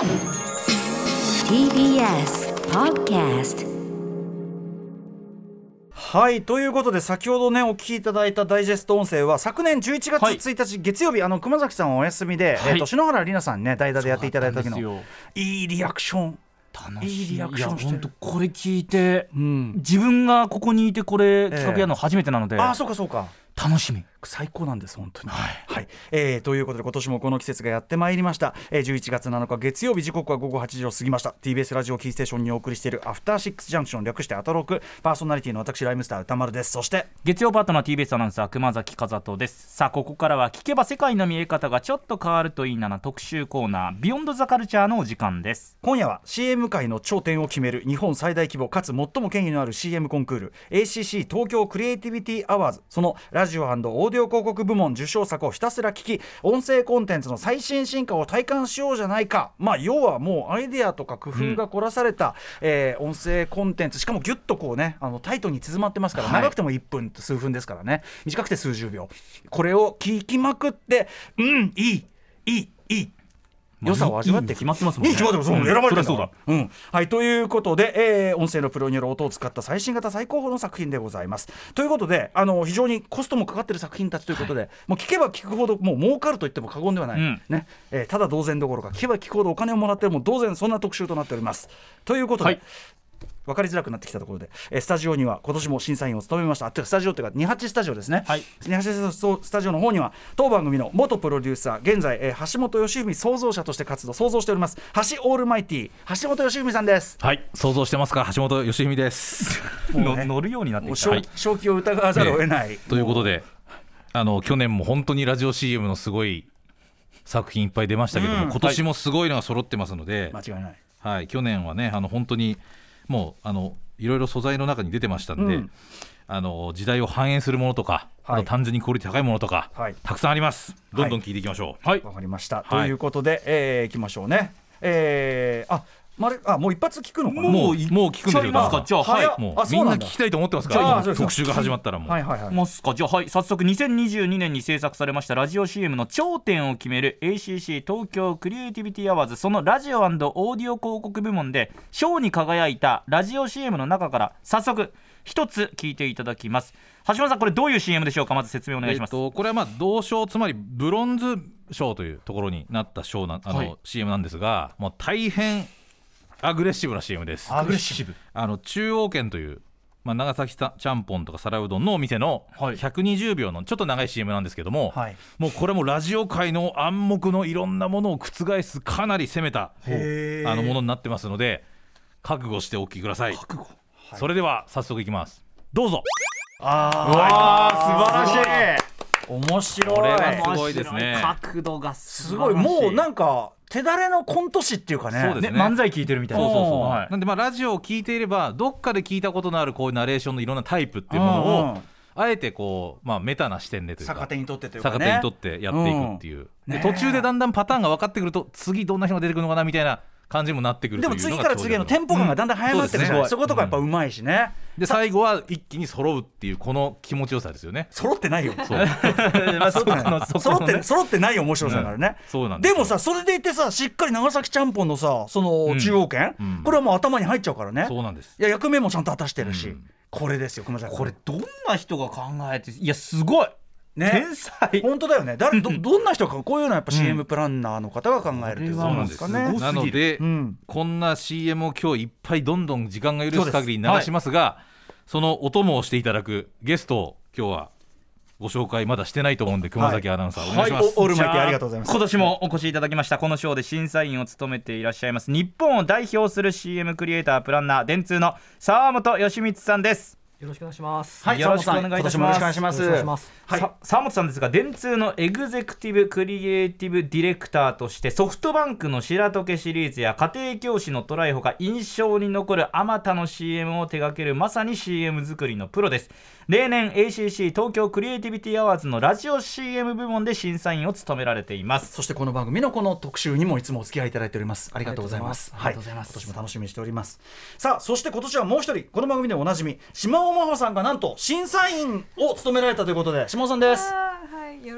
TBS Podcast はいということで先ほどねお聞きいただいたダイジェスト音声は昨年11月はい。1日、月曜日あの熊崎さんはお休みで、はい。えーと篠原里奈さんにね代打でやっていただいた時のいいリアクション。楽いいリアクションしてる。いや本当これ聞いてうん。自分がここにいてこれ企画やるの初めてなので、ああそうかそうか。楽しみ最高なんです本当に。はい。えーということで今年もこの季節がやってまいりました、えー、11月7日月曜日時刻は午後8時を過ぎました。TBS ラジオキーステーションにお送りしているアフターシックスジャンクション略してアトロク。パーソナリティの私ライムスター歌丸です。そして月曜パートナー TBS アナウンサー熊崎和人です。さあここからは聞けば世界の見え方がちょっと変わるといいなな特集コーナービヨンドザカルチャーのお時間です。今夜は CM 界の頂点を決める日本最大規模かつ最も権威のある CM コンクール ACC 東京クリエイティビティアワーズ。そのラジオオーディオ広告部門受賞作をひたすら聞き音声コンテンツの最新進化を体感しようじゃないか。まあ要はもうアイデアとか工夫が凝らされた、えー音声コンテンツ。しかもギュッとこうねあのタイトに縮まってますから、はい。長くても1分と数分ですからね。短くて数十秒。これを聞きまくってうんいいいいいい良さを味わって決まってますもんね。いい決まってます、うん選ばれてそうだ。うん、はいということで、えー音声のプロによる音を使った最新型最高峰の作品でございます。ということであの非常にコストもかかってる作品たちということで、もう聞けば聞くほどもう儲かると言っても過言ではない、うん。ね。えーただ同然どころか聞けば聞くほどお金をもらっても同然そんな特集となっております。ということで、はい分かりづらくなってきたところで、えースタジオには今年も審査員を務めました。スタジオというか28スタジオですね、はい。28スタジオの方には当番組の元プロデューサー現在、えー橋本良文創造者として活動創造しております橋オールマイティ橋本良文さんです。はい、想像してますか、橋本義文です。もうねの乗るようになってきた、正正気を疑わざるを得ない、ということで、あの去年も本当にラジオ CM のすごい作品いっぱい出ましたけども、うん。今年もすごいのが揃ってますので、間違いない。はい、去年はね、あの本当にもうあのいろいろ素材の中に出てましたんで、うん。あの時代を反映するものとか、はい。あと単純にクオリティ高いものとか、はい。たくさんあります。どんどん聞いていきましょう。はい。わかりました、はいということで、えー、いきましょうね。えー、あまるあもう一発聞くのかな？もうもう聞くんでますか？じゃあはい。もうあそうなんだ。みんな聞きたいと思ってますから、そうですか。特集が始まったらもう。はいはいはい。ますか？じゃあはい。早速2022年に制作されましたラジオ CM の頂点を決める ACC 東京クリエイティビティアワーズそのラジオオーディオ広告部門で賞に輝いたラジオ CM の中から早速一つ聞いていただきます。橋本さんこれどういう CM でしょうか？まず説明お願いします、えっと、これはまあ銅賞つまりブロンズ賞というところになった賞なあの、はい。CM なんですがもう大変アグレッシブな CM です。アグレッシブ。あの中央圏という、まあ、長崎たちゃんぽんとか皿うどんのお店のはい。120秒のちょっと長い CM なんですけども、はい。もうこれもラジオ界の暗黙のいろんなものを覆すかなり攻めたあのものになってますので覚悟してお聞きください。覚悟。それでは早速いきます。どうぞ。あー。素晴らしい。面白い。これはすごいですね。角度がすすごい。もうなんんか手だれのコント師っていうかね。そうですね。漫才聞いてるみたいな。そうそうそう、はい。なんでまあラジオを聞いていればどっかで聞いたことのあるこういうナレーションのいろんなタイプっていうものを、うんうん。あえてこう、まあ、メタな視点でというか逆手にとってというかね。逆手にとってやっていくっていう、うん。ねで途中でだんだんパターンが分かってくると次どんな人が出てくるのかなみたいな感じにもなってくるでも次から次へのテンポ感がだんだん速まってるじゃない、うんそことかやっぱうまいしね、で最後は一気に揃うっていうこの気持ちよさですよね。揃ってないよ。そう。まあそそこ揃って揃ってない面白さだからね、そうなんでもさそれでいてさしっかり長崎ちゃんぽんのさその中央圏、うん。これはもう頭に入っちゃうからね。そうなんです。いや役目もちゃんと果たしてるし、うん。これですよこれどんな人が考えていやすごいね。天才。本当だよね。誰ど どんな人がこういうのはやっぱ CM プランナーの方が考えるということなんですかね。なので、うん。こんな CM を今日いっぱいどんどん時間が許す限り流しますがそのお供をしていただくゲストを今日はご紹介まだしてないと思うんで熊崎アナウンサー、お願いします、おオールマイティありがとうございます。今年もお越しいただきました。この賞で審査員を務めていらっしゃいます。日本を代表する CM クリエイタープランナー電通の沢本義光さんですよろしくお願いします。はいよろしくお願いいたします。今年もよろしくお願いします。よろしくお願いします。はい。さ沢本さんですが電通のエグゼクティブクリエイティブディレクターとしてソフトバンクの白時計シリーズや家庭教師のトライほか印象に残るあまたの CM を手掛けるまさに CM 作りのプロです。例年 ACC 東京クリエイティビティアワーズのラジオ CM 部門で審査員を務められています。そしてこの番組のこの特集にもいつもお付き合いいただいております。ありがとうございます。ありがとうございます。は今年も楽しみにしております。さあそして今年はもう一人この番組でおなじみ島尾真帆さんがなんと審査員を務められたということで島尾さんです。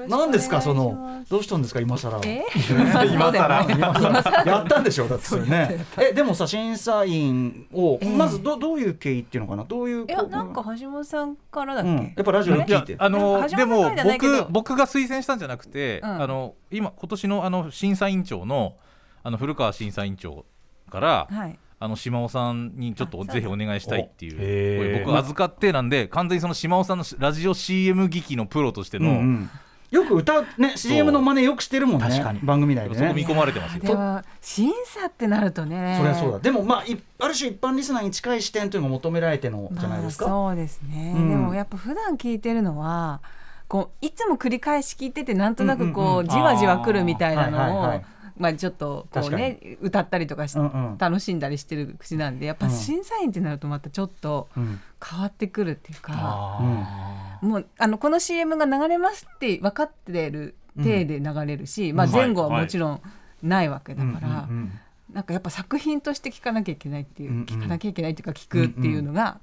何ですかそのどうしたんですか今更え？今更。やったんでしょだってそれね。えでもさ審査員をええ。まずどどういう経緯っていうのかな？どういういや、なんか橋本さんからだっうん。け？やっぱラジオ聞いて。あのでも僕僕が推薦したんじゃなくて、うん。あの今今年のあの審査委員長のあの古川審査委員長から、はい。あの島尾さんにちょっとあぜひお願いしたいっていう。僕預かってなんで完全にその島尾さんのラジオ CM 機器のプロとしての、うんうん。よく歌うね CM の真似よくしてるもんね確かに。番組内でね。そこ見込まれてますよ。でも審査ってなるとね。そりゃそうだ。でもまあいある種一般リスナーに近い視点というのが求められてのじゃないですか、まあ、そうですね、うん。でもやっぱ普段聞いてるのはこういつも繰り返し聞いててなんとなくこう,、うんうんうんじわじわくるみたいなのを、あーはいはいはいまあちょっとこうね歌ったりとかし、うんうん。楽しんだりしてる口なんでやっぱうん。審査員ってなるとまたちょっとうん。変わってくるっていうか、あもうあのこの CM が流れますって分かってる体で流れるし、まあ、前後はもちろんないわけだから。うんうんなんかやっぱ作品として聞かなきゃいけないっていう、うんうん。聞かなきゃいけないっていうか聞くっていうのが、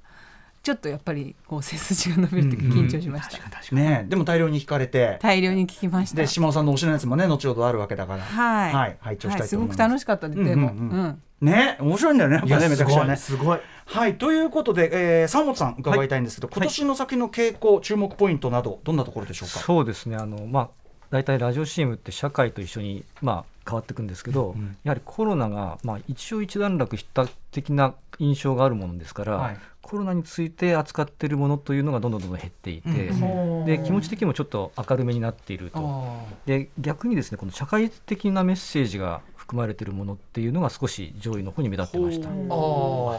ちょっとやっぱりこう背筋が伸びるっていうかうんうん。緊張しました、うんねでも大量に聞かれて。大量に聞きました。で島尾さんの推しのやつもね後ほどあるわけだから。はい、はい。拝聴したいと思います。すごく楽しかったです、でも、うんうん。うんうん。ね面白いんだよねやっいやぱねめちゃくちゃね。すごい。はいということで、えー、沢本さん伺いたいんですけど、今年の先の傾向注目ポイントなどどんなところでしょうか？そうですね。あの、まあ、大体ラジオ CM って社会と一緒に、まあ、変わっていくんですけど、うん。やはりコロナが、まあ、一長一段落した的な印象があるものですから、はい。コロナについて扱っているものというのがどんどんどんどん減っていて、うん。で気持ち的にもちょっと明るめになっていると。で逆にですねこの社会的なメッセージが含まれているものっていうのが少し上位の方に目立ってました。ああ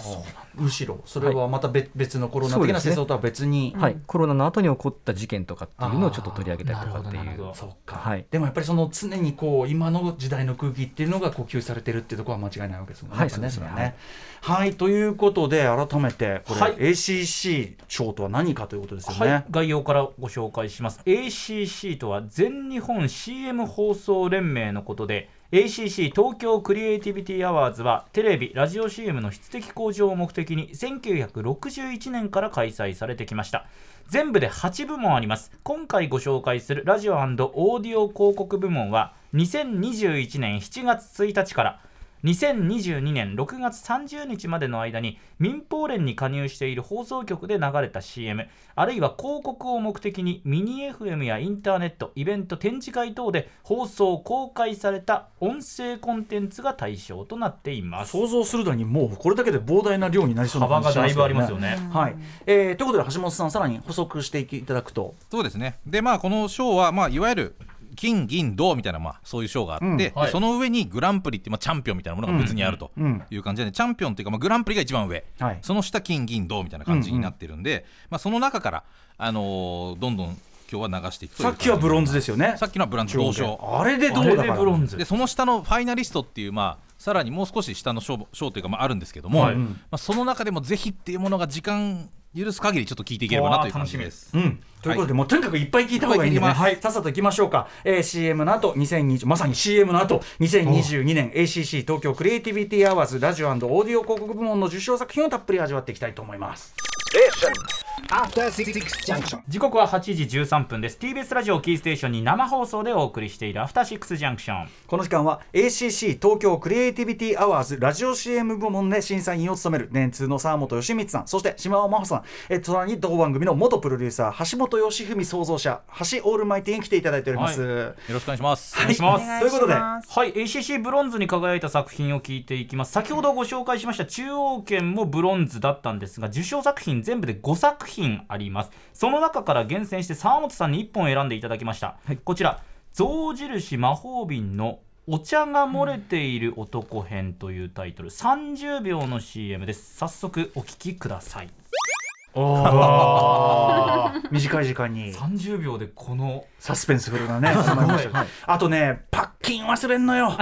むしろ。それはまた別,、別のコロナ的なそうですね。世相とは別に、はい、コロナの後に起こった事件とかっていうのをちょっと取り上げたりとかっていう。あーなるほどそうか、はい。でもやっぱりその常にこう今の時代の空気っていうのが呼吸されてるっていうところは間違いないわけですもんね。はいそうですね。れはね。はい。ということで改めてこれ、はい。ACC 賞とは何かということですよね。はい、概要からご紹介します。ACC とは全日本 CM 放送連盟のことで ACC 東京クリエイティビティアワーズはテレビ・ラジオ CM の質的向上を目的に1961年から開催されてきました。全部で8部門あります。今回ご紹介するラジオオーディオ広告部門は2021年7月1日から2022年6月30日までの間に民放連に加入している放送局で流れた CM あるいは広告を目的にミニ FM やインターネットイベント展示会等で放送公開された音声コンテンツが対象となっています。想像するのにもうこれだけで膨大な量になりそうな幅感じがだいぶありますよね。はい、えーということで橋本さんさらに補足していただくと、そうですね。でまあこの賞は、まあ、いわゆる金銀銅みたいな、まあ、そういう賞があって、うんではい。その上にグランプリって、まあ、チャンピオンみたいなものが別にあるとうんいう感じで、チャンピオンっていうか、まあ、グランプリが一番上、はい。その下金銀銅みたいな感じになってるんで、まあ、その中から、あのーどんどん今日は流していくというさっきはブロンズですよね。さっきのはブランズ銅賞。あれでどあれうだから。でブロンズ。でその下のファイナリストっていう、まあ、さらにもう少し下の賞賞というか、まあ、あるんですけども、はい。まあ、その中でもぜひっていうものが時間許す限りちょっと聞いていければなという感じで。す。うん、ということで、もうとにかくいっぱい聞いた方がいいんでね、はい、さっさといきましょうか、えー、CM の後2020まさに CM の後2022年 ACC 東京クリエイティビティアワーズラジオオーディオ広告部門の受賞作品をたっぷり味わっていきたいと思います。After Six Junction. 時刻は8時13分です。TBS ラジオをキーステーションに生放送でお送りしているアフターシックスジャンクションこの時間は ACC 東京クリエイティビティアワーズラジオ CM 部門で審査員を務める電通の沢本義光さんそして島尾真帆さん。えー隣に同番組の元プロデューサー橋本義文創造者橋オールマイティに来ていただいております。よろしくお願いします。お願いします、ということで。はい。ACC ブロンズに輝いた作品を聞いていきます。先ほどご紹介しました中央圏もブロンズだったんですが受賞作品全部で5作品あります。その中から厳選して沢本さんに1本選んでいただきました、こちら象印魔法瓶のお茶が漏れている男編というタイトル。30秒の CM です。早速お聞きください短い時間に。30秒でこの。サスペンスフルなねあとねパッキン忘れんのよ。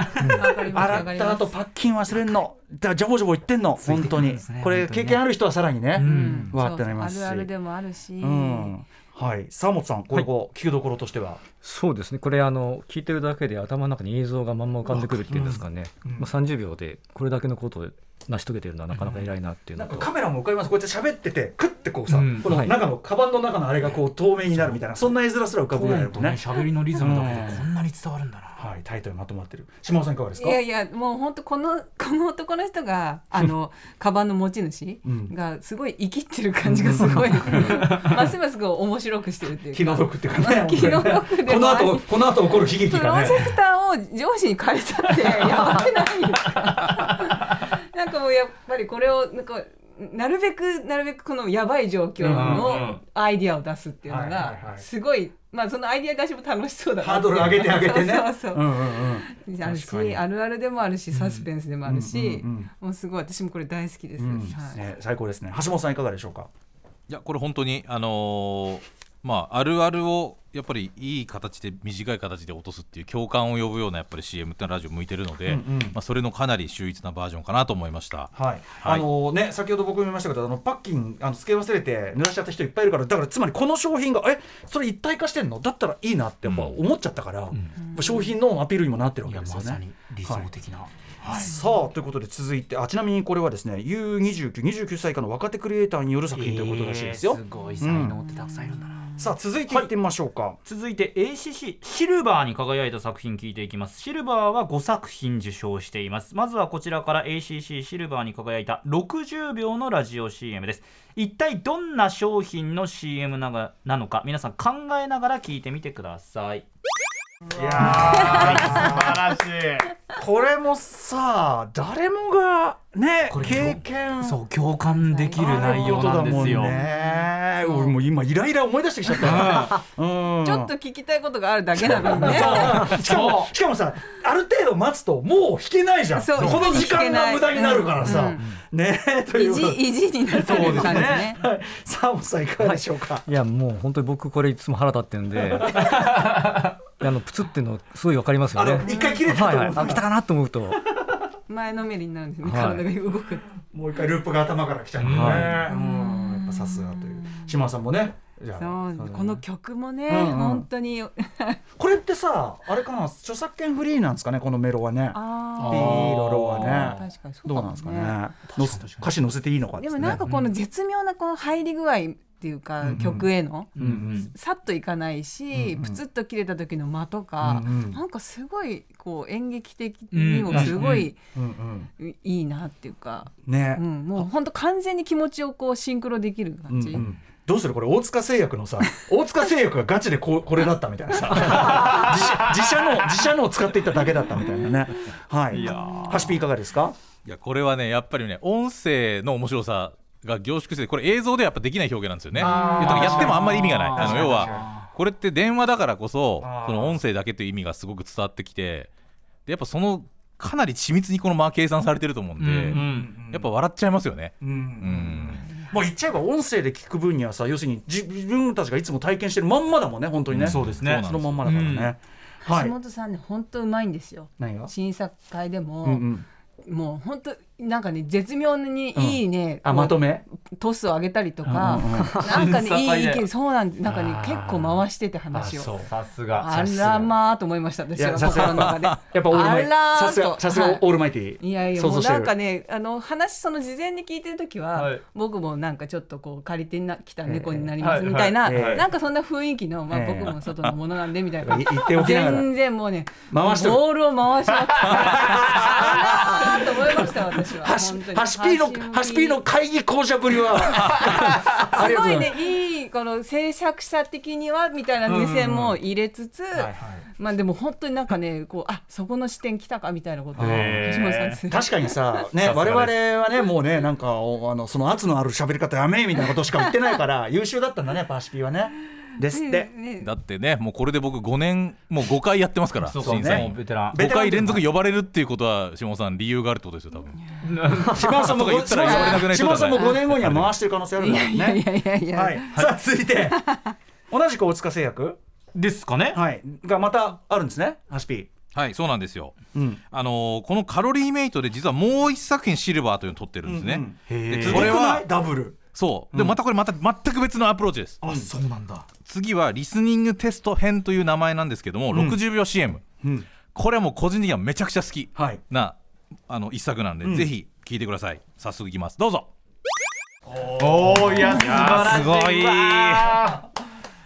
洗った後パッキン忘れんの。だジャボジャボ言ってんの。本当に。これ経験ある人はさらにねん。わーってなりますし。そうそうあるあるでもあるし、うん。はい。沢本さんこれこう聞くどころとしてはそうですね。これあの聞いてるだけで頭の中に映像がまんま浮かんでくるっていうんですかね、まあ、30秒でこれだけのことを成し遂げてるのはなかなか偉いなっていうのと、なんかカメラも浮かびます。こうやって喋っててクッてこうさ、うん。このはい。中のカバンの中のあれがこう透明になるみたいなそんな絵面すら浮かぶぐらいのね、喋りのリズムだけでうん。こんなに伝わるんだな。はい、タイトルまとまってる。島尾さんいかがですか？いやいやもう本当この この男の人があのカバンの持ち主うん。がすごい生きってる感じがすごい。ますますこう面白くしてるっていうか。気の毒っていうかね 気の毒でこの後この後起こる悲劇プロがねジェクターを上司に変えたってやばくないですか？なんかもうやっぱりこれをなんかなるべくなるべくこのやばい状況のんアイディアを出すっていうのがはいすごいまあそのアイディア出しも楽しそうだなハードル上げて上げてね。そうそうそう。うんうんうん。あるしあるあるでもあるしサスペンスでもあるし、うんうんうんもうすごい私もこれ大好きです、うん。はいね最高ですね。橋本さんいかがでしょうか？いやこれ本当にあのーまああるあるをやっぱりいい形で短い形で落とすっていう共感を呼ぶようなやっぱり CM ってのはラジオ向いてるので、うんうん。まあ、それのかなり秀逸なバージョンかなと思いました。はい、あのね先ほど僕も言いましたけどあのパッキンあの付け忘れて濡らしちゃった人いっぱいいるからだからつまりこの商品がえそれ一体化してんの？だったらいいなってやっぱ思っちゃったから、商品のアピールにもなってるわけですよね。理想的な、さあということで続いてあちなみにこれはですね U2929 歳以下の若手クリエイターによる作品ということらしいですよ。すごい才能ってたくさんいるんだな、さあ続いてい。ってみましょうか。続いて ACC シルバーに輝いた作品聞いていきます。シルバーは5作品受賞しています。まずはこちらから ACC シルバーに輝いた60秒のラジオ CM です。一体どんな商品の CM ながなのか皆さん考えながら聞いてみてください。いや 素晴らしい。ーこれもさ誰もがね経験。そう共感できる内容なんですよ、ね、俺もう今イライラ思い出してきちゃった。よ。うん。ちょっと聞きたいことがあるだけなのにね。しかもしかもさある程度待つともう弾けないじゃん。この時間が無駄になるからさ、ねという。意地意地になってる感じね。はい、サーさんいかがでしょうか、い。やもう本当に僕これいつも腹立ってるんで。あのプツってのすごいわかりますよね。一回切れたと思う。はいはい、あ来たかなと思うと前のめりになるんですね、はい。体が動くもう一回ループが頭から来ちゃうんだね、はい。うん。やっぱさすがという。島田さんもねじゃあ。そう。この曲もね、うんうん。本当に。これってさあれかな著作権フリーなんですかねこのメロはね。あピーロロはね。確かにそうどうなんですかね。の歌詞載せていいのかね。でもなんかこの絶妙なこの入り具合っていうか、曲への、うんうん。さっといかないし、うんうん。プツッと切れた時の間とか、うんうん。なんかすごいこう演劇的にもすごいいいなっていうか、ね、うん、もう本当完全に気持ちをこうシンクロできる感じ。うんうん。どうするこれ大塚製薬のさ 大塚製薬がガチでこうこれだったみたいなさ。自社自社の自社のを使っていっただけだったみたいなね。はい。いやハシピいかがですか？いやこれはねやっぱりね音声の面白さが凝縮してこれ映像ではやっぱできない表現なんですよね。やってもあんまり意味がない。あの要はこれって電話だからこそその音声だけという意味がすごく伝わってきてでやっぱそのかなり緻密にこのまま計算されてると思うんで、うんやっぱ笑っちゃいますよね。うん。うん。もう言っちゃえば音声で聞く分にはさ要するに自自分たちがいつも体験してるまんまだもんね本当にね、そうですね。そのまんまだからね、はい。橋本さんね本当うまいんですよ。何が？審査会でも、うんうん。もう本当なんかね絶妙にいいね、あまとめ？トスを上げたりとか、うんうんうん。なんかねいい意見そうなんなんかね結構回してて話を。さすが。あらまあと思いました私は心の中で。やっぱオールマイあらーさすがとさすがはい。オールマイティいやいやもうなんかねあの話その事前に聞いてる時は、はい。僕もなんかちょっとこう借りてなきた猫になりええますみたいな、はいはい。ええなんかそんな雰囲気の、まあ、ええ。僕も外のものなんでみたいな、い言っておきながら。全然もうね回してるボールを回しまくって あらーと思いました私はハシ本当に。ハシピーのハシピー。の会議講者ぶりは。す。ごいねいいこの制作者的にはみたいな目線も入れつつ、まあでも本当になんかねこうあそこの視点来たかみたいなことを確かにさ、ね、我々はね、もうね、なんか、おあの、その圧のある喋り方やめみたいなことしか言ってないから、優秀だったんだね、パーシピーはね。ですって。ねだってねもうこれで僕5年もう5回やってますからそう審査員もうベテランベ5回連続呼ばれるっていうことは下尾さん理由があるってことですよ多分 島尾さんも、言ったら言われなくなりそうだね島尾さんも5年後には回してる可能性あるからいやいね。やいやいや、はい。さあ、続いて。同じく大塚製薬。ですかねはい。がまたあるんですね、ハシピはいそうなんですよー。うん。あのーこのカロリーメイトで実はもう一作品シルバーというのを取ってるんですね、うんうんこれはいダブル。そう。でまたこれまた全く別のアプローチです。あそうなんだ。次はリスニングテスト編という名前なんですけども、60秒 CM うん。これはもう個人的にはめちゃくちゃ好き。はい。なあの一作なんで、うん。ぜひ聞いてください。早速いきます。どうぞ。おおいやすごいわ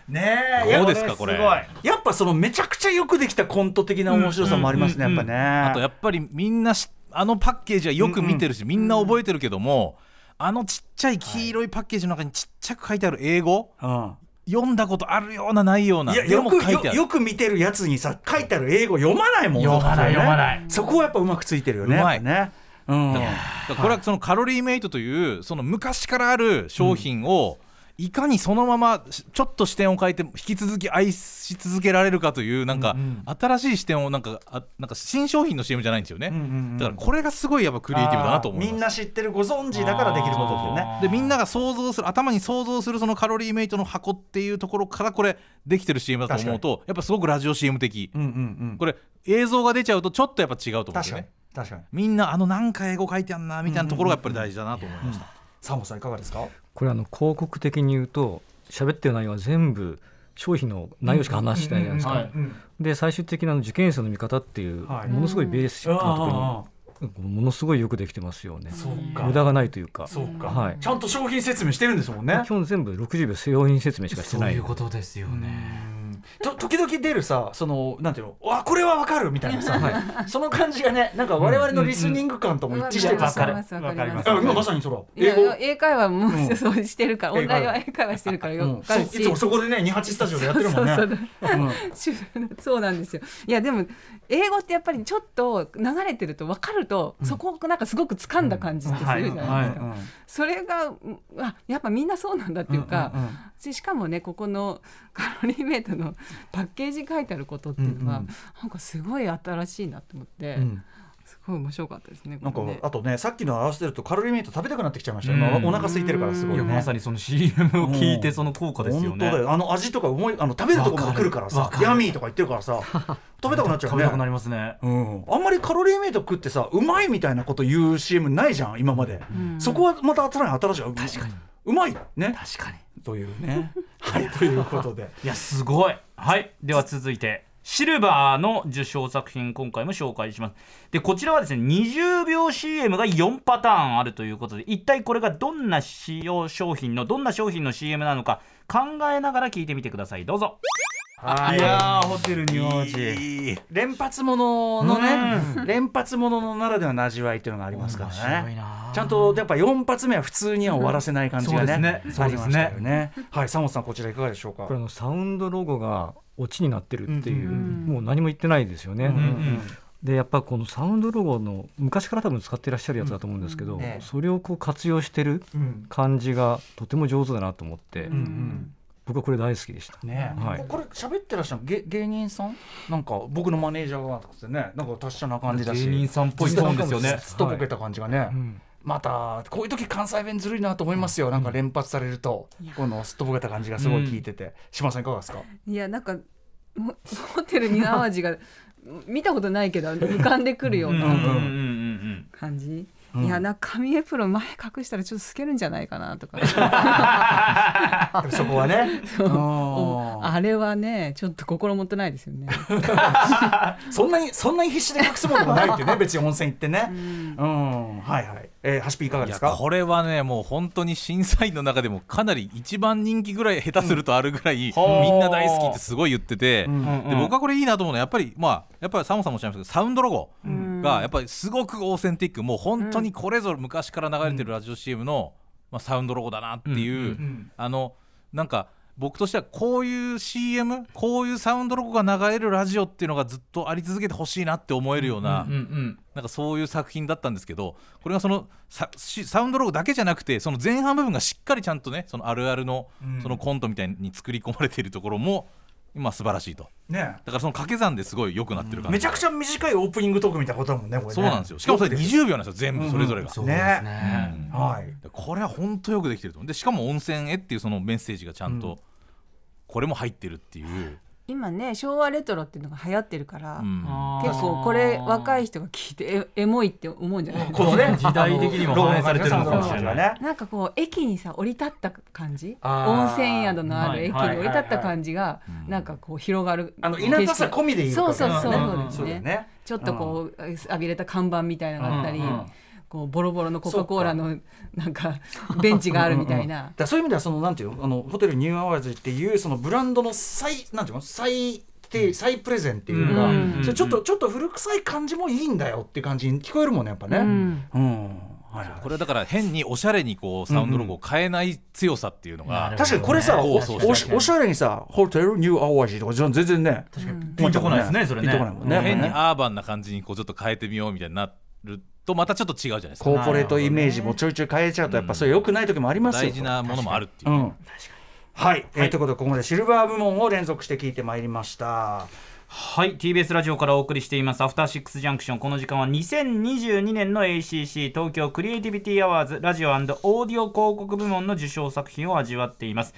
ねえどうやですかこれ。やっぱそのめちゃくちゃよくできたコント的な面白さもありますね、うんやっぱね、あとやっぱりみんなしあのパッケージはよく見てるし、みんな覚えてるけども、あのちっちゃい黄色いパッケージの中にちっちゃく書いてある英語、うん。読んだことあるようなないようないやよくよく見てるやつにさ書いてある英語読まないもん。読まない。そこね。読まない。そこはやっぱうまくついてるよね。うまい。ね。うん。だからこれはそのカロリーメイトというその昔からある商品をいかにそのまましちょっと視点を変えて引き続き愛し続けられるかというなんか新しい視点をなんかあなんか新商品の CM じゃないんですよね、うんうんうん。だからこれがすごいやっぱクリエイティブだなと思います。みんな知ってるご存知だからできることですよね。でみんなが想像する頭に想像するそのカロリーメイトの箱っていうところからこれできてる CM だと思うとやっぱすごくラジオ CM 的、うんうんうん。これ映像が出ちゃうとちょっとやっぱ違うと思うんです確かに。よね確かに。みんなあのなんか英語書いてあんなみたいなところがやっぱり大事だなと思いました、サモさんいかがですか？これあの広告的に言うと喋ってる内容は全部商品の内容しか話してないじゃないですか、はい。で最終的な受験生の見方っていう、はい。ものすごいベーシックなところにあものすごいよくできてますよね。無駄がないというか。そうか、はい。ちゃんと商品説明してるんですもんね。基本全部60秒製品説明しかしてない。そういうことですよねと時々出るさそのなんていうのわこれはわかるみたいなさ、その感じがねなんか我々のリスニング感とも一致してるわかからります。わかります。あ今まさにそら。いや英会話もうん。そうしてるから、オンラインは英会話してるからよかるし、いつもそこでね28スタジオでやってるもんね。そうそうう。ん。そうなんですよ。いやでも英語ってやっぱりちょっと流れてると分かると、そこをなんかすごく掴んだ感じってするじゃないですか、うん。それがうんあやっぱみんなそうなんだっていうか、うんうんうんでしかもねここの カロリーメイトのパッケージ書いてあることっていうのは、うんうん。なんかすごい新しいなと思って、うん。すごい面白かったですねなんかあとねさっきの合わせてるとカロリーメイト食べたくなってきちゃいましたよ、うん。今お腹空いてるからすごいね。いやまさにその CM を聞いてその効果ですよね。本当だよ。あの味とか思いあの食べるとこまで来るからさヤミーとか言ってるからさ 食べたくなっちゃうね。食べたくなりますね。うん、あんまりカロリーメイト食ってさうまいみたいなこと言う CM ないじゃん今まで、ん。そこはまた新しい新しい確かにうまい！ね。確かに。というね。はいということで。いやすごい。はい。では続いてシルバーの受賞作品今回も紹介します。でこちらはですね20秒 CM が4パターンあるということで一体これがどんな使用商品のどんな商品の CM なのか考えながら聞いてみてください。どうぞはい。やーホテルニュー連発もののね連発もののならではの味わいっていうのがありますからね。なちゃんとやっぱ4発目は普通には終わらせない感じがね,、うんそうですね。ありましたよね。はい。佐本さんこちらいかがでしょうか？これあのサウンドロゴがオチになってるっていう、んもう何も言ってないですよね。うんうんでやっぱこのサウンドロゴの昔から多分使ってらっしゃるやつだと思うんですけど、うん。ええそれをこう活用してるうん感じがとても上手だなと思って、うんうん僕はこれ大好きでした。ねえ、はい。これ喋ってらっしゃる芸芸人さん？なんか僕のマネージャーがとかってね。なんか達者な感じだし。芸人さんっぽいトーンですよね。ずっとボケた感じがね、うん。またこういう時関西弁ずるいなと思いますよ、なんか連発されるとこのすっとぼけた感じがすごい聞いてて、島さんいかがですか？いやなんかもホテルニューアワジが見たことないけど浮かんでくるようなうんうんうんうんうん。感じ、うん。いやなんか紙エプロン前隠したらちょっと透けるんじゃないかなとか。そこはね。おああれはねちょっと心もとないですよね。そんなにそんなに必死で隠すものもないっていうね 別に温泉行ってね。うん、はいはい。えー、ハシピいかがですか？これはねもう本当に審査員の中でもかなり一番人気ぐらい下手するとあるぐらい、みんな大好きってすごい言ってて、ん。で僕はこれいいなと思うのはやっぱりまあやっぱりサモさんもおっしゃいましたけどサウンドロゴ。んがやっぱりすごくオーセンティックもう本当にこれぞ昔から流れてるラジオ CM の、まあ、サウンドロゴだなっていう、んあのなんか僕としてはこういう CM こういうサウンドロゴが流れるラジオっていうのがずっとあり続けてほしいなって思えるような、うんうんなんかそういう作品だったんですけどこれがそのサウンドロゴだけじゃなくてその前半部分がしっかりちゃんとねそのあるあるのうん。そのコントみたいに作り込まれているところも今素晴らしいと。ね。だからその掛け算ですごい良くなってる感じ。めちゃくちゃ短いオープニングトークみたいなことだもんねこれね。そうなんですよ。しかもそれ20秒なんですよ全部それぞれが、そうですね。うん。はい。これは本当よくできてると。思うでしかも温泉へっていうそのメッセージがちゃんとこれも入ってるっていう今ね昭和レトロっていうのが流行ってるから、うん。結構これ若い人が聞いてえエモいって思うんじゃないこのね 時代的にも反映されてるのかもしれない。ね。なんかこう駅にさ降り立った感じ温泉宿のある駅にはい降り立った感じがなんかこう広がる。あの田舎さ込みでいいそうそうそうね。そうですね。ねちょっとこう浴びれた看板みたいなのがあったり、うんうんこうボロボロのコカ・コーラのなんかベンチがあるみたいな。だからそういう意味ではそのなんていうのあのホテルニューアワーズっていうそのブランドの再なんていうの再定再プレゼンっていうか、うちょっとちょっと古臭い感じもいいんだよっていう感じに聞こえるもんねやっぱね。うん。うん。はいはい。これだから変におしゃれにこうサウンドロゴを変えない強さっていうのが、確かにこれさ、おおしおしゃれにさホテルニューアワーズとか全然ね確かに。ピンとこないですねそれね。ね。変にアーバンな感じにこうちょっと変えてみようみたいになるとまたちょっと違うじゃないですか。コーポレートイメージもちょいちょい変えちゃうとやっぱそれ良くない時もありますよ。大事なものもあるっていう。う、ん。はい、えーということでここまでシルバー部門を連続して聞いてまいりました。はい。TBS ラジオからお送りしています。アフターシックスジャンクションこの時間は2022年の ACC 東京クリエイティビティアワーズラジオオーディオ広告部門の受賞作品を味わっています。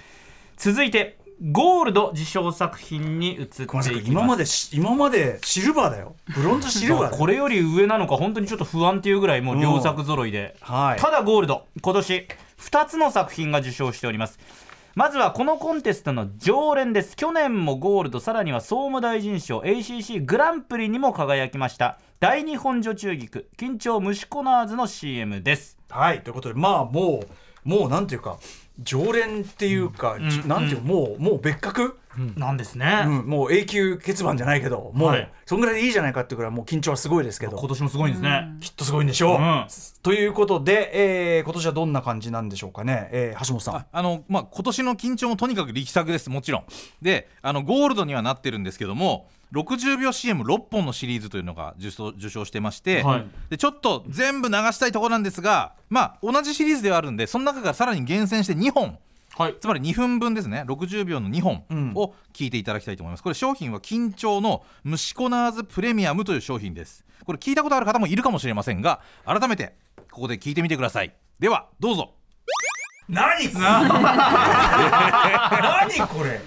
続いてゴールド受賞作品に移っていきます。今までし今までシルバーだよ。ブロンズシルバー。これより上なのか本当にちょっと不安っていうぐらいもう両作揃いで、はい。ただゴールド今年2つの作品が受賞しております。まずはこのコンテストの常連です。去年もゴールドさらには総務大臣賞 ACC グランプリにも輝きました。大日本女中菊緊張虫コナーズの CM です。はいということでまあもうもうなんていうか常連っていうか、じうんなんていうもうもう別格、なんですね、うん。もう永久欠番じゃないけどもう、はい。そんぐらいでいいじゃないかっていうぐらいもう緊張はすごいですけど。今年もすごいんですね、きっとすごいんでしょう。うん。ということで、えー今年はどんな感じなんでしょうかね、えー橋本さん。ああのまあ、今年の緊張もとにかく力作ですもちろん。であのゴールドにはなってるんですけども60秒 CM6 本のシリーズというのが受賞受賞してまして、はい。でちょっと全部流したいところなんですがまあ同じシリーズではあるんでその中からさらに厳選して2本はい。つまり2分分ですね。60秒の2本うん。を聞いていただきたいと思います。これ商品は緊張の虫コナーズプレミアムという商品です。これ聞いたことある方もいるかもしれませんが改めてここで聞いてみてください。ではどうぞ。何これ？何これ？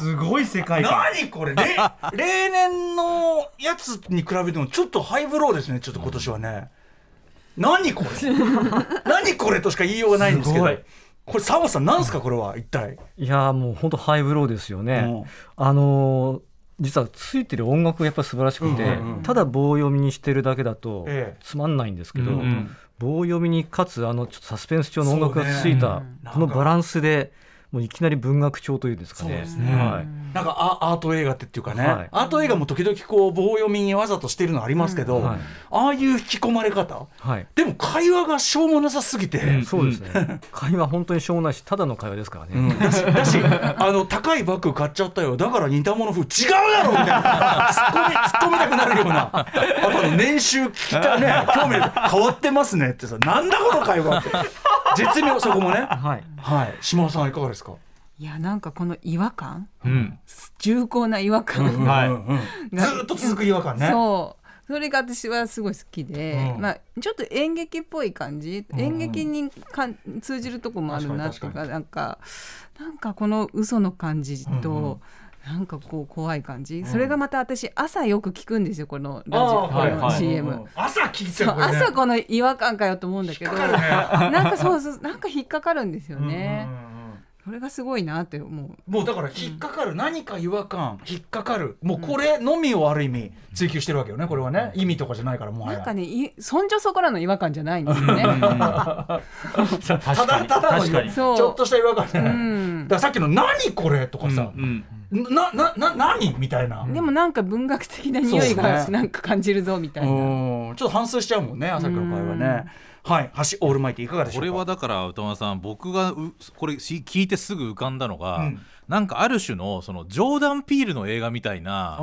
すごい世界観。何これ？れ例年のやつに比べてもちょっとハイブローですねちょっと今年はね。何これ？何これ？としか言いようがないんですけどこれ澤本さん何すかこれは一体？いやーもう本当ハイブローですよね。うん。あのー実はついてる音楽がやっぱり素晴らしくて、うんうんうんただ棒読みにしてるだけだとええ。つまんないんですけど、うんうん棒読みにかつあのちょっとサスペンス調の音楽がついた、ね。このバランスでもういきなり文学調というんですかね。ね。はい。なんかアアート映画ってっていうかね、はい。アート映画も時々こう棒読みにわざとしてるのありますけど、うん。はい。ああいう引き込まれ方はい。でも会話がしょうもなさすぎて、うん。そうですね、会話本当にしょうもないしただの会話ですからね、うん。だしだしあの高いバッグ買っちゃったよ。だから似たもの風違うだろみたいな。ツッコミツッコみたくなるような。あと年収聞いたね。興味変わってますねってさなんだこの会話って絶妙そこもね。はい。はい。島田さんはいかがですか、いやなんかこの違和感？うん。重厚な違和感、ずーっと続く違和感ね。そう。それが私はすごい好きで、うん。まあ、ちょっと演劇っぽい感じ、ん演劇にかん通じるとこもあるなとかなんかなんかこの嘘の感じと、うんうんなんかこう怖い感じ、それがまた私朝よく聞くんですよこのラジオ、あーはいはい CM。朝聞いてるね。朝この違和感かよと思うんだけど、引っかかるなんかそうそうなんか引っかかるんですよね、うんうんうんそれがすごいなって思う。もうだから引っかかる、何か違和感引っかかる。もうこれのみをある意味追求してるわけよねこれはね。意味とかじゃないからもはや。なんかねいそんじょそこらの違和感じゃないんですよね。確ただただのちょっとした違和感ね、うん。だからさっきの「何これ?」とかさ。うん「ななな何?」みたいな、でもなんか文学的な匂いがなんか感じるぞみたいな。うん。ちょっと反芻しちゃうもんね朝倉の会話ね。はい。橋オールマイティいかがでしょうか？これはだから歌丸さん僕がうこれし聞いてすぐ浮かんだのが、うんなんかある種のそのジョーダン・ピールの映画みたいな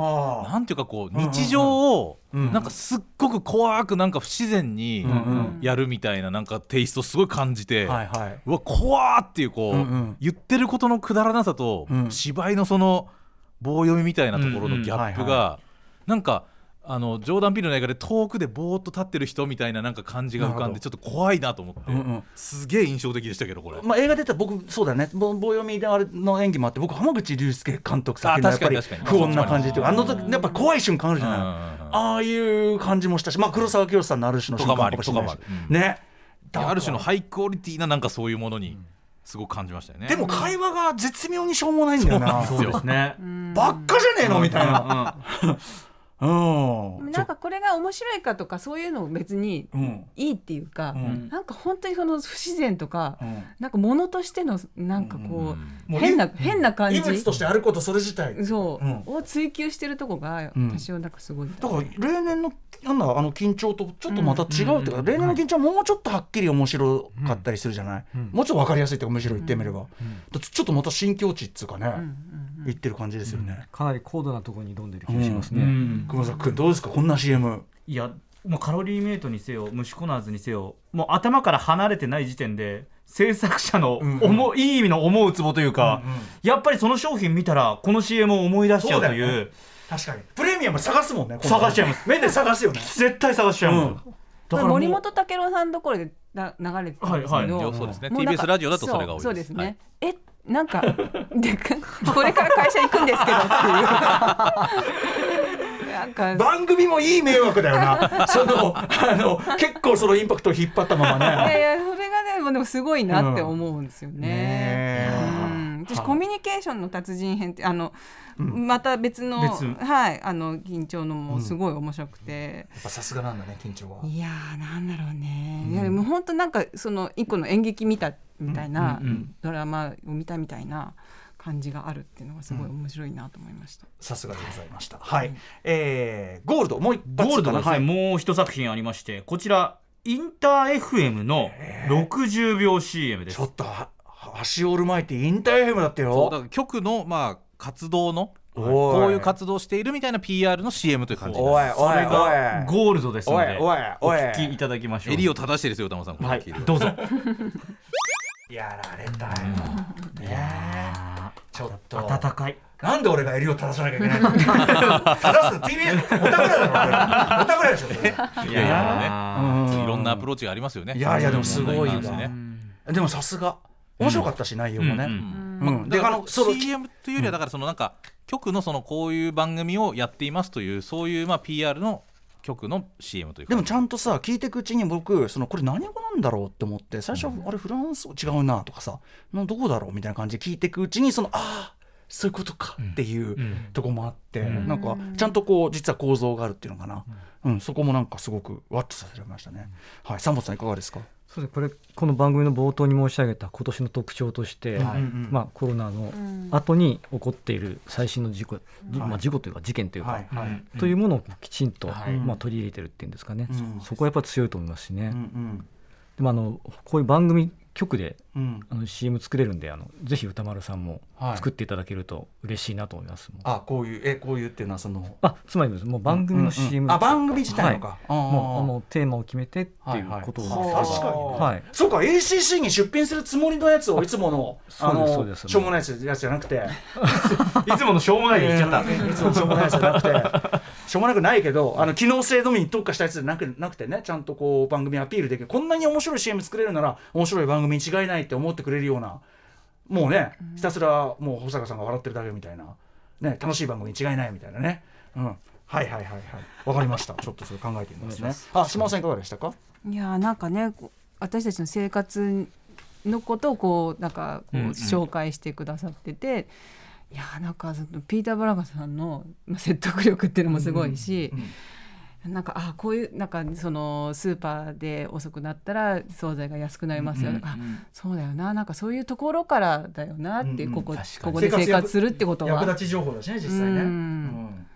なんていうかこう日常をうん。なんかすっごく怖くなんか不自然にやるみたいななんかテイストすごい感じて、うわ怖ーっていうこう、言ってることのくだらなさと、うん。芝居のその棒読みみたいなところのギャップがなんかあのジョーダン・ピールの映画で遠くでぼーっと立ってる人みたいななんか感じが浮かんでちょっと怖いなと思って、うんうん。すげえ印象的でしたけどこれ、まあ、映画出たら僕そうだよね。ぼ棒読みであれの演技もあって僕浜口竜介監督作品のあやっぱり不穏な感じっていうかあの時やっぱ怖い瞬間あるじゃない、うんうんうんああいう感じもしたし、まあ、黒沢清さんのある種の瞬間かもしれないし。とかもある。うん。ね。ある種のハイクオリティななんかそういうものにすごく感じましたよね。でも会話が絶妙にしょうもないんだよな。そうですね。ばっかじゃねえのみたいな。うんなんかこれが面白いかとかそういうの別にうん。いいっていうか、うん。なんか本当にその不自然とか、うん。なんか物としてのなんかこう、変な異変な感じ。異物としてあることそれ自体。そう、うん。を追求してるとこがうん。私はなんかすごいなだから例年のなんだあの緊張とちょっとまた違うっていうか、例年の緊張はもうちょっとはっきり面白かったりするじゃない、もうちょっと分かりやすいっていうかむしろ言ってみれば、ちょっとまた新境地っつうかね、うんうん。言ってる感じですよね、かなり高度なところに挑んでる気がしますね、うん。熊崎君どうですか？こんな CM いやもうカロリーメイトにせよ虫コナーズにせよもう頭から離れてない時点で制作者の思う、いい意味の思うツボというか、やっぱりその商品見たらこの CM を思い出しちゃうという。そうだよね。確かに。プレミアム探すもんね探しちゃいます。目で探すよね。絶対探しちゃうもん、うん。森本武郎さんのところでな流れてたんですけど、はいはい。そうですね。TBS ラジオだとそれが多いです。そうそうですね、はい。えなんかでこれから会社行くんですけどっていう。なんか番組もいい迷惑だよな。そのあの結構そのインパクトを引っ張ったままいやねいやそれがねでもすごいなって思うんですよね。うん。私コミュニケーションの達人編ってあの、また別の別。はいあの緊張のもすごい面白くて、やっぱさすがなんだね緊張は。いやーなんだろうね、いやでも本当なんかその一個の演劇見たみたいな、ドラマを見たみたいな感じがあるっていうのがすごい面白いなと思いました。さすがでございました。はい、えー、ゴールドもう一発ゴールドですね、はい。もう一作品ありましてこちらインター FM の60秒 CM です。ちょっとははしオールマイティインター FM だってよ。そうだから局のまあ活動のおい。こういう活動をしているみたいな PR の CM という感じおいです。おいおいそれがゴールドですのでおいおいおい。お聞きいただきましょう。襟を正してですよ歌間さん。はい。どうぞ やられたよ、ね。えちょっと。温かい。なんで俺が襟を正さなきゃいけないの？正すの TBS おたくらだろ俺おたくらでしょいやいやうんねいろんなアプローチがありますよね。いやいやでもすごいわ問題に関してね。でもさすが。面白かったし、内容もね、ううん。ん。であのであのその CM というよりはだからそのなんか局のそのこういう番組をやっていますというそういうまあ PR の局の CM というか。でもちゃんとさ聞いていくうちに僕そのこれ何語なんだろうって思って最初はあれフランス語違うなとかさなどこだろうみたいな感じで聞いていくうちにそのああそういうことかっていうとこもあって、なんかちゃんとこう実は構造があるっていうのかな、うんそこもなんかすごくワッとさせられましたね。はい、三本さんいかがですか？そうです。これこの番組の冒頭に申し上げた今年の特徴として、はい。まあ、コロナの後に起こっている最新の事故、じまあ、事故というか事件というか、はいはい。というものをきちんと、はい。まあ、取り入れてるっていうんですかね、うん。そこはやっぱり強いと思いますしね、うんうん。でもあのこういう番組局でうん。あの CM 作れるんであのぜひ歌丸さんもはい。作っていただけると嬉しいなと思います、もうあこういうえこういうっていうのはその。あつまりもう番組の CM、あ番組自体のか。はい。もうあのテーマを決めてっていうことをはいはい。確かに。はい。そうか ACC に出品するつもりのやつをいつものあそうですそうのです。しょうもないやつじゃなくて。いつものしょうもないで言っちゃった、いつもしょうもないやつじゃなくてしょうもなくないけどあの機能性のみに特化したやつじゃなくなくてねちゃんとこう番組アピールできる。こんなに面白い CM 作れるなら面白い番組に違いないって思ってくれるようなもうねひたすらもう保坂さんが笑ってるだけみたいな、ね、楽しい番組に違いないみたいなね、うん、はいはいはいはい。わかりました。ちょっとそれ考えてみますね。あ島尾さんいかがでしたか？いやーなんかねこう私たちの生活のことをこうなんかこううんうん。紹介してくださってて、いやーなんかそのピーター・ブラガさんのまあ説得力っていうのもすごいし、なんかあこういうなんかそのスーパーで遅くなったら惣菜が安くなりますよ。とか、そうだよな。なんかそういうところからだよなって、うんうんここで生活するってことは。役立ち情報だしね実際ね、うん。うん。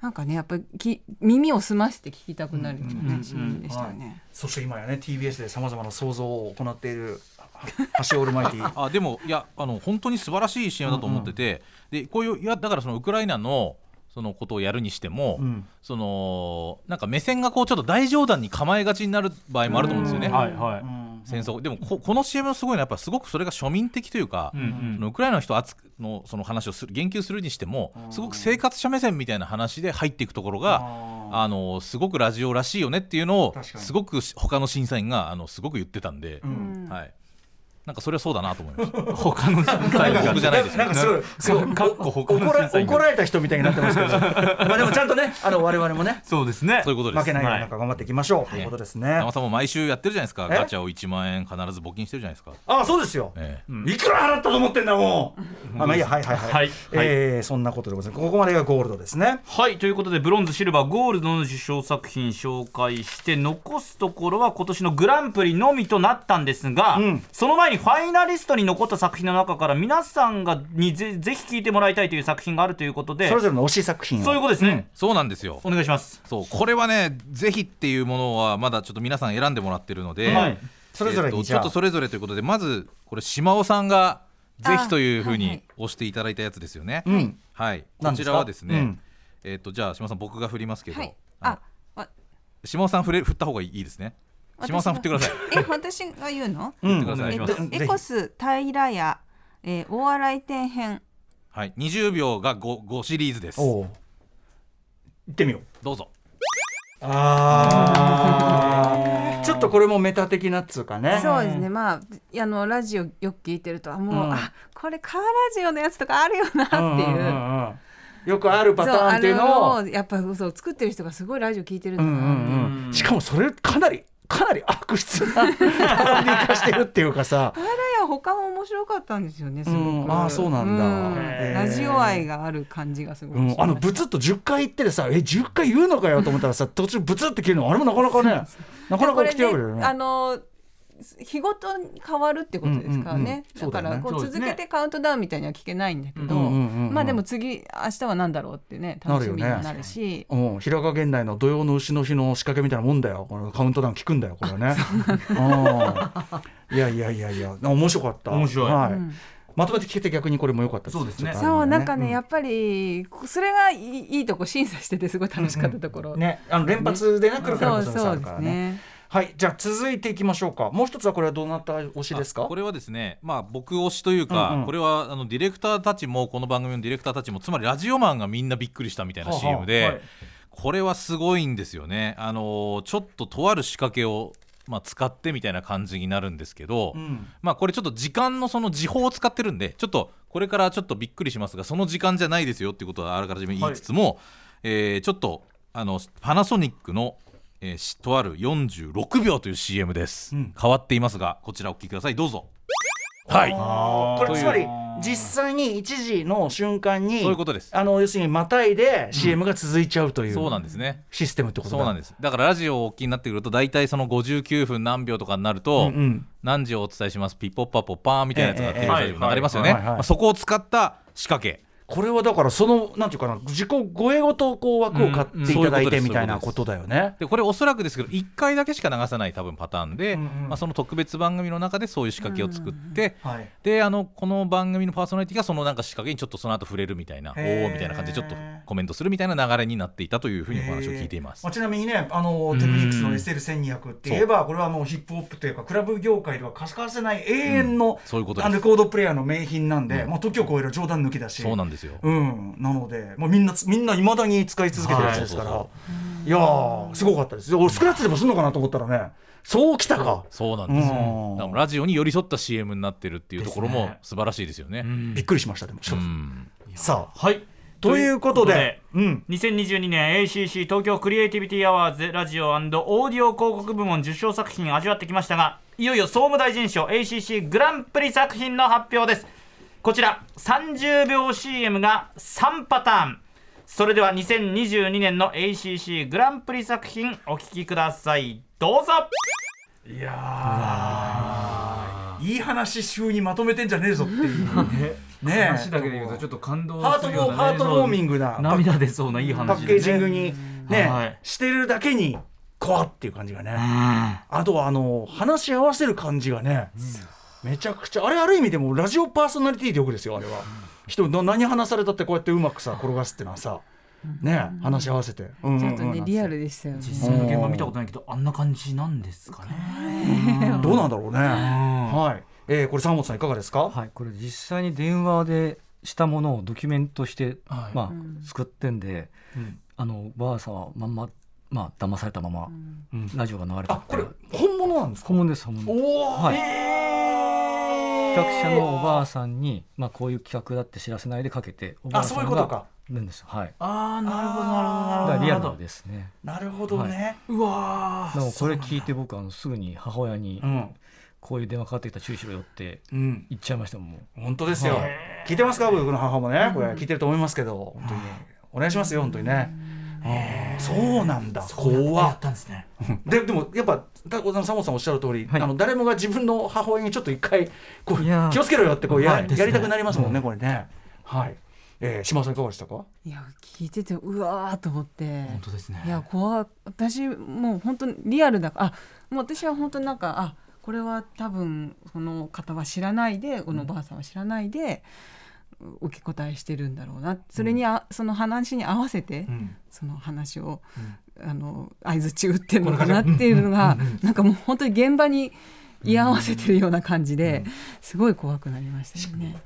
なんかねやっぱりき耳を澄まして聞きたくなるようなね、うんうん CM でしたよはい。ね。そして今やね TBS でさまざまな創造を行っている橋オールマイティあでもいやあの本当に素晴らしい CM だと思ってて、でこういういやだからそのウクライナのそのことをやるにしても、うん。そのなんか目線がこうちょっと大冗談に構えがちになる場合もあると思うんですよね。はいはい、戦争。でもここの CM のすごいのはやっぱすごくそれが庶民的というか、うんうん。そのウクライナの人のその話をする言及するにしてもすごく生活者目線みたいな話で入っていくところがあのすごくラジオらしいよねっていうのをすごく他の審査員があのすごく言ってたんで、うん。はい、なんかそれはそうだなと思いました。他の審査員が僕じゃないですけどなんかすごいかっこ他の怒ら審査員が怒られた人みたいになってますけど。まあでもちゃんとねあの我々もねそうですね。そういうことです。負けないように頑張っていきましょう。とい。うことですね山さんも毎週やってるじゃないですか。え？ガチャを1万円必ず募金してるじゃないですか、あそうですよ。ええ。いくら払ったと思ってんだもうあまあいいやはいはいはい、はい。えーそんなことでございます。ここまでがゴールドですね。はい。ということでブロンズシルバーゴールドの受賞作品紹介して残すところは今年のグランプリのみとなったんですが、うん。その前にファイナリストに残った作品の中から皆さんがにぜぜひ聴いてもらいたいという作品があるということでそれぞれの推し作品を。そういうことですね、そうなんですよ。お願いします。そう。これはねぜひっていうものはまだちょっと皆さん選んでもらってるので、はいそれぞれえっとにじゃあ、ちょっとそれぞれということでまずこれ島尾さんがぜひというふうあはいはい。に押していただいたやつですよね、うん。はい。こちらはですね、うん。えっとじゃあ島尾さん僕が振りますけど、はい。あのあわ島尾さん振れ振った方がいいですね。島尾さん振ってください。え私が言うの？う ん振ってください。えっとエコス平屋、えー、大洗店編はい。20秒が 5, 5シリーズです。行ってみよう。どうぞ。あー。ちょっとこれもメタ的なっつうかね。そうですね。まああのラジオよく聞いてるとあもう、うん。あこれカーラジオのやつとかあるよなっていう。んんんうん。よくあるパターンっていうのを。やっぱそう作ってる人がすごいラジオ聞いてるんだなう、うんうんうんしかもそれかなりかなり悪質な パロディ化してるっていうかさ他も面白かったんですよねすごく、うんあーそうなんだ。うん。ラジオ愛がある感じがすごいうん、あのブツッと10回言っててさえ10回言うのかよと思ったらさ途中ブツッて切るのあれもなかなかねなかなか起きてるよね。ねあの日ごとに変わるってことですからね、うんうんうん。だからこう続けてカウントダウンみたいには聞けないんだけど、まあでも次明日は何だろうってね楽しみになるし。うん、平賀源内の土曜の牛の日の仕掛けみたいなもんだよ。このカウントダウン聞くんだよこれね。う。ん。いやいやいやいや面白かった。面白い。はい。うん。まとめて聞けて逆にこれも良かったそうですね。そうるなんかね、やっっぱりそれがいいとこ審査しててすごい楽しかったところ、ね。あの連発でね来るからこそそうそうですあるからねねはいじゃあ続いていきましょうか。もう一つはこれはどなた推しですか？あこれはですね、まあ、僕推しというか、うんうん。これはあのディレクターたちもこの番組のディレクターたちもつまりラジオマンがみんなびっくりしたみたいなはあ CM で、はい。これはすごいんですよね。あのーちょっととある仕掛けを、まあ、使ってみたいな感じになるんですけど、うん。まあ、これちょっと時間のその時報を使ってるんでちょっとこれからちょっとびっくりしますがその時間じゃないですよっていうことはあらかじめ言いつつも、えーちょっとあのパナソニックの、えーしとある46秒という CM です、うん。変わっていますがこちらお聞きください。どうぞ。はい。これつまり実際に一時の瞬間にそういうことです。あの要するにまたいで CM が続いちゃうという、そうなんですね。システムってことだ。そうなんです。だからラジオをお聞きになってくると大体その59分何秒とかになると、うんうん。何時をお伝えします。ピッポッパポッパーみたいなやつがテレビで流れますよね、そこを使った仕掛けこれはだからそのなんていうかな自己護衛ごとこう枠を買っていただいてうんみたいなことだよね。でこれおそらくですけど1回だけしか流さない多分パターンで、うん。うんまあ、その特別番組の中でそういう仕掛けを作って、はい。であのこの番組のパーソナリティがそのなんか仕掛けにちょっとその後触れるみたいなおおみたいな感じでちょっとコメントするみたいな流れになっていたというふうにお話を聞いています。まあ、。ちなみにねあのテクニックスの SL1200 って言えばこれはもうヒップホップというかクラブ業界では欠かせない永遠の、そういうことレコードプレイヤーの名品なんで、まあ、時を超える冗談抜きだし。そうなんですよ。うん、なので、まあ、みんなつみんないまだに使い続けてるやつですから、はい。い、やーすごかったです。俺スクラッチでもするのかなと思ったらねそうきたか、そうなんですよ。うん。ラジオに寄り添った CM になってるっていうところもですね。素晴らしいですよね。びっくりしましたでも、うん。さあはい。ということでうん。2022年 ACC 東京クリエイティビティアワーズラジオオーディオ広告部門受賞作品味わってきましたがいよいよ総務大臣賞 ACC グランプリ作品の発表ですこちら30秒 CM が3パターン。それでは2022年の ACC グランプリ作品お聞きください。どうぞ。いやー。いい話週にまとめてんじゃねえぞっていう。ね。え。話だけで言うとちょっと感動ハートウォーハートウォーミングなパ涙出そうないい話パッケージングにね、はい。してるだけに怖っていう感じがね、あとはあの話し合わせる感じがね、めちゃくちゃあれある意味でもラジオパーソナリティ力ですよあれは、人な何話されたってこうやってうまくさ転がすっていうのは。さね話し合わせて、うんうんうん。ちょっとねリアルでしたよね。実際の現場見たことないけどあんな感じなんですかね。どうなんだろうね、はい、えー、これ三本さんいかがですか、はい、これ実際に電話でしたものをドキュメントして、はい。まあ作ってんで、うん。あのばあさんはまんままあ騙されたまま、うん。ラジオが流れたあこれ本物なんですか？本物です本物おお、はい。え企画者のおばあさんに、まあ、こういう企画だって知らせないでかけておばあさそういうんことか。がるんですよ。はい。ああなるほどなるほどリアルなるほど。ですね。なるほどね、うわでもこれ聞いて僕あのすぐに母親にうん。こういう電話かかってきたら注意しろよってうん。言っちゃいましたもう。本当ですよ、聞いてますか僕の母もね。これ聞いてると思いますけど本当に。お願いしますよ本当にねそうなんだ。怖やっったんですね。ででもやっぱたサモさんおっしゃる通り、はい。あの誰もが自分の母親にちょっと一回こう気をつけろよってこうや,、はいやりたくなりますもんね、これね。はい、えー、島田さんいかがでしたか？いや聞いててうわーと思って。本当ですね。いや怖い私もう本当にリアルだあもう私は本当になんかあこれは多分この方は知らないでこのおばあさんは知らないで、受け答えしてるんだろうな。それにあ、その話に合わせて、ん。その話を、あの相づち打ってるのかなっていうのが、なんかもう本当に現場に居合わせてるような感じで、すごい怖くなりましたよね。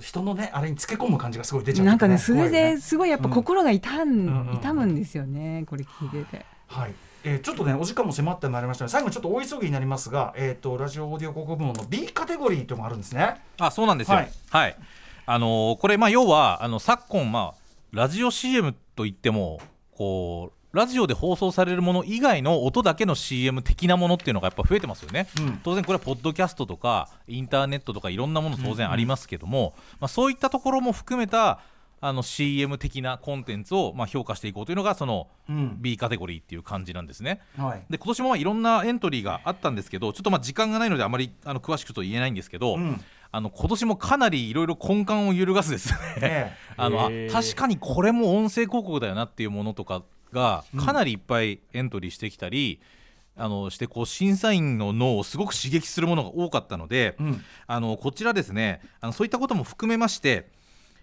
人のねあれにつけ込む感じがすごい出ちゃう、なんかねそれですごいやっぱ心が痛ん、痛むんですよねこれ聞いてて。はい。えー、ちょっとねお時間も迫ってまいりましたので最後にちょっと大急ぎになりますが、えー、とラジオオーディオ広告部門の B カテゴリーというのがあるんですね。あそうなんですよ。ははいい、あのーこれまあ要はあの昨今まあラジオ CM といってもこうラジオで放送されるもの以外の音だけの CM 的なものっていうのがやっぱ増えてますよね、うん。当然これはポッドキャストとかインターネットとかいろんなもの当然ありますけども、まあ、そういったところも含めたあの CM 的なコンテンツをまあ評価していこうというのがそのうん。B カテゴリーっていう感じなんですね。はい。で今年もまあいろんなエントリーがあったんですけどちょっとまあ時間がないのであまりあの詳しくと言えないんですけど、うんあの今年もかなりいろいろ根幹を揺るがすですねね。あの確かにこれも音声広告だよなっていうものとかがかなりいっぱいエントリーしてきたり、あのしてこう審査員の脳をすごく刺激するものが多かったので、うん。あのこちらですねあのそういったことも含めまして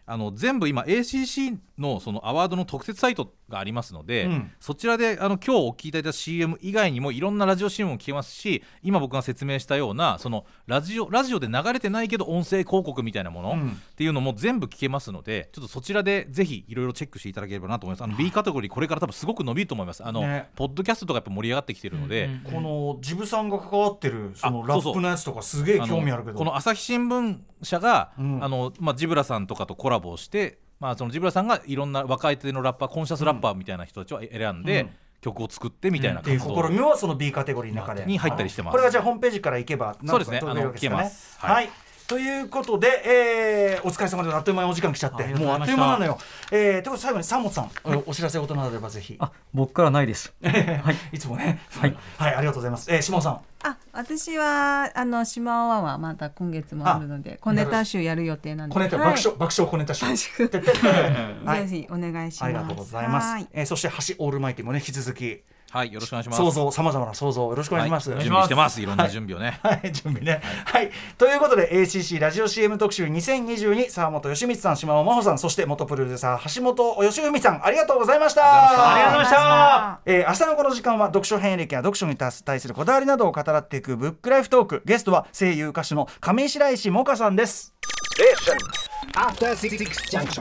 あの全部今 ACC のそのアワードの特設サイトがありますので、うん。そちらであの今日お聞きいただいた CM 以外にもいろんなラジオ CM も聞けますし今僕が説明したようなそのラジオラジオで流れてないけど音声広告みたいなもの、うん。っていうのも全部聞けますのでちょっとそちらでぜひいろいろチェックしていただければなと思います。あの B カテゴリーこれから多分すごく伸びると思います。あの、ね。ポッドキャストとかやっぱ盛り上がってきてるので、うんこのジブさんが関わってるそのラップのやつとかすげえ興味あるけど。この朝日新聞社が、うん。あのまあ、ジブラさんとかとコラボをして、まあ、そのジブラさんがいろんな若い手のラッパーコンシャスラッパーみたいな人たちを選んで、うん。曲を作ってみたいなう活動試みはその B カテゴリーの中で。に入ったりしてます。これはじゃあホームページから行けばそうですね。あの聞けます。は、はいいということで、えーお疲れ様であっという間にお時間来ちゃってもうあっという間なのよ。えー、ということで最後に三本さん、おお知らせ事などあればぜひ。あ僕からないです いつもね。はい、はい、ありがとうございます。えー、下尾さん。あ、私はあの島尾ワンはまた今月もあるので、小ネタ集やる予定なんで。小ネタ、はい爆笑爆笑小ネタ集。ぜひお願いします。ありがとうございますはい。えー、そして橋オールマイティもね引き続きはいよろしくお願いします想像さまざまな想像よろしくお願いします。はい準備してますいろんな準備をね、はい、準備ね。はい。ということで、ACC ラジオ CM 特集2022、沢本義光さん、島尾真帆さん、そして元プロデューサー、橋本義文さん、ありがとうございました。ありがとうございましたえー明日のこの時間は読書遍歴や読書に対するこだわりなどを語らっていくブックライフトークゲストは声優歌手の上白石萌歌さんです After Six Junction.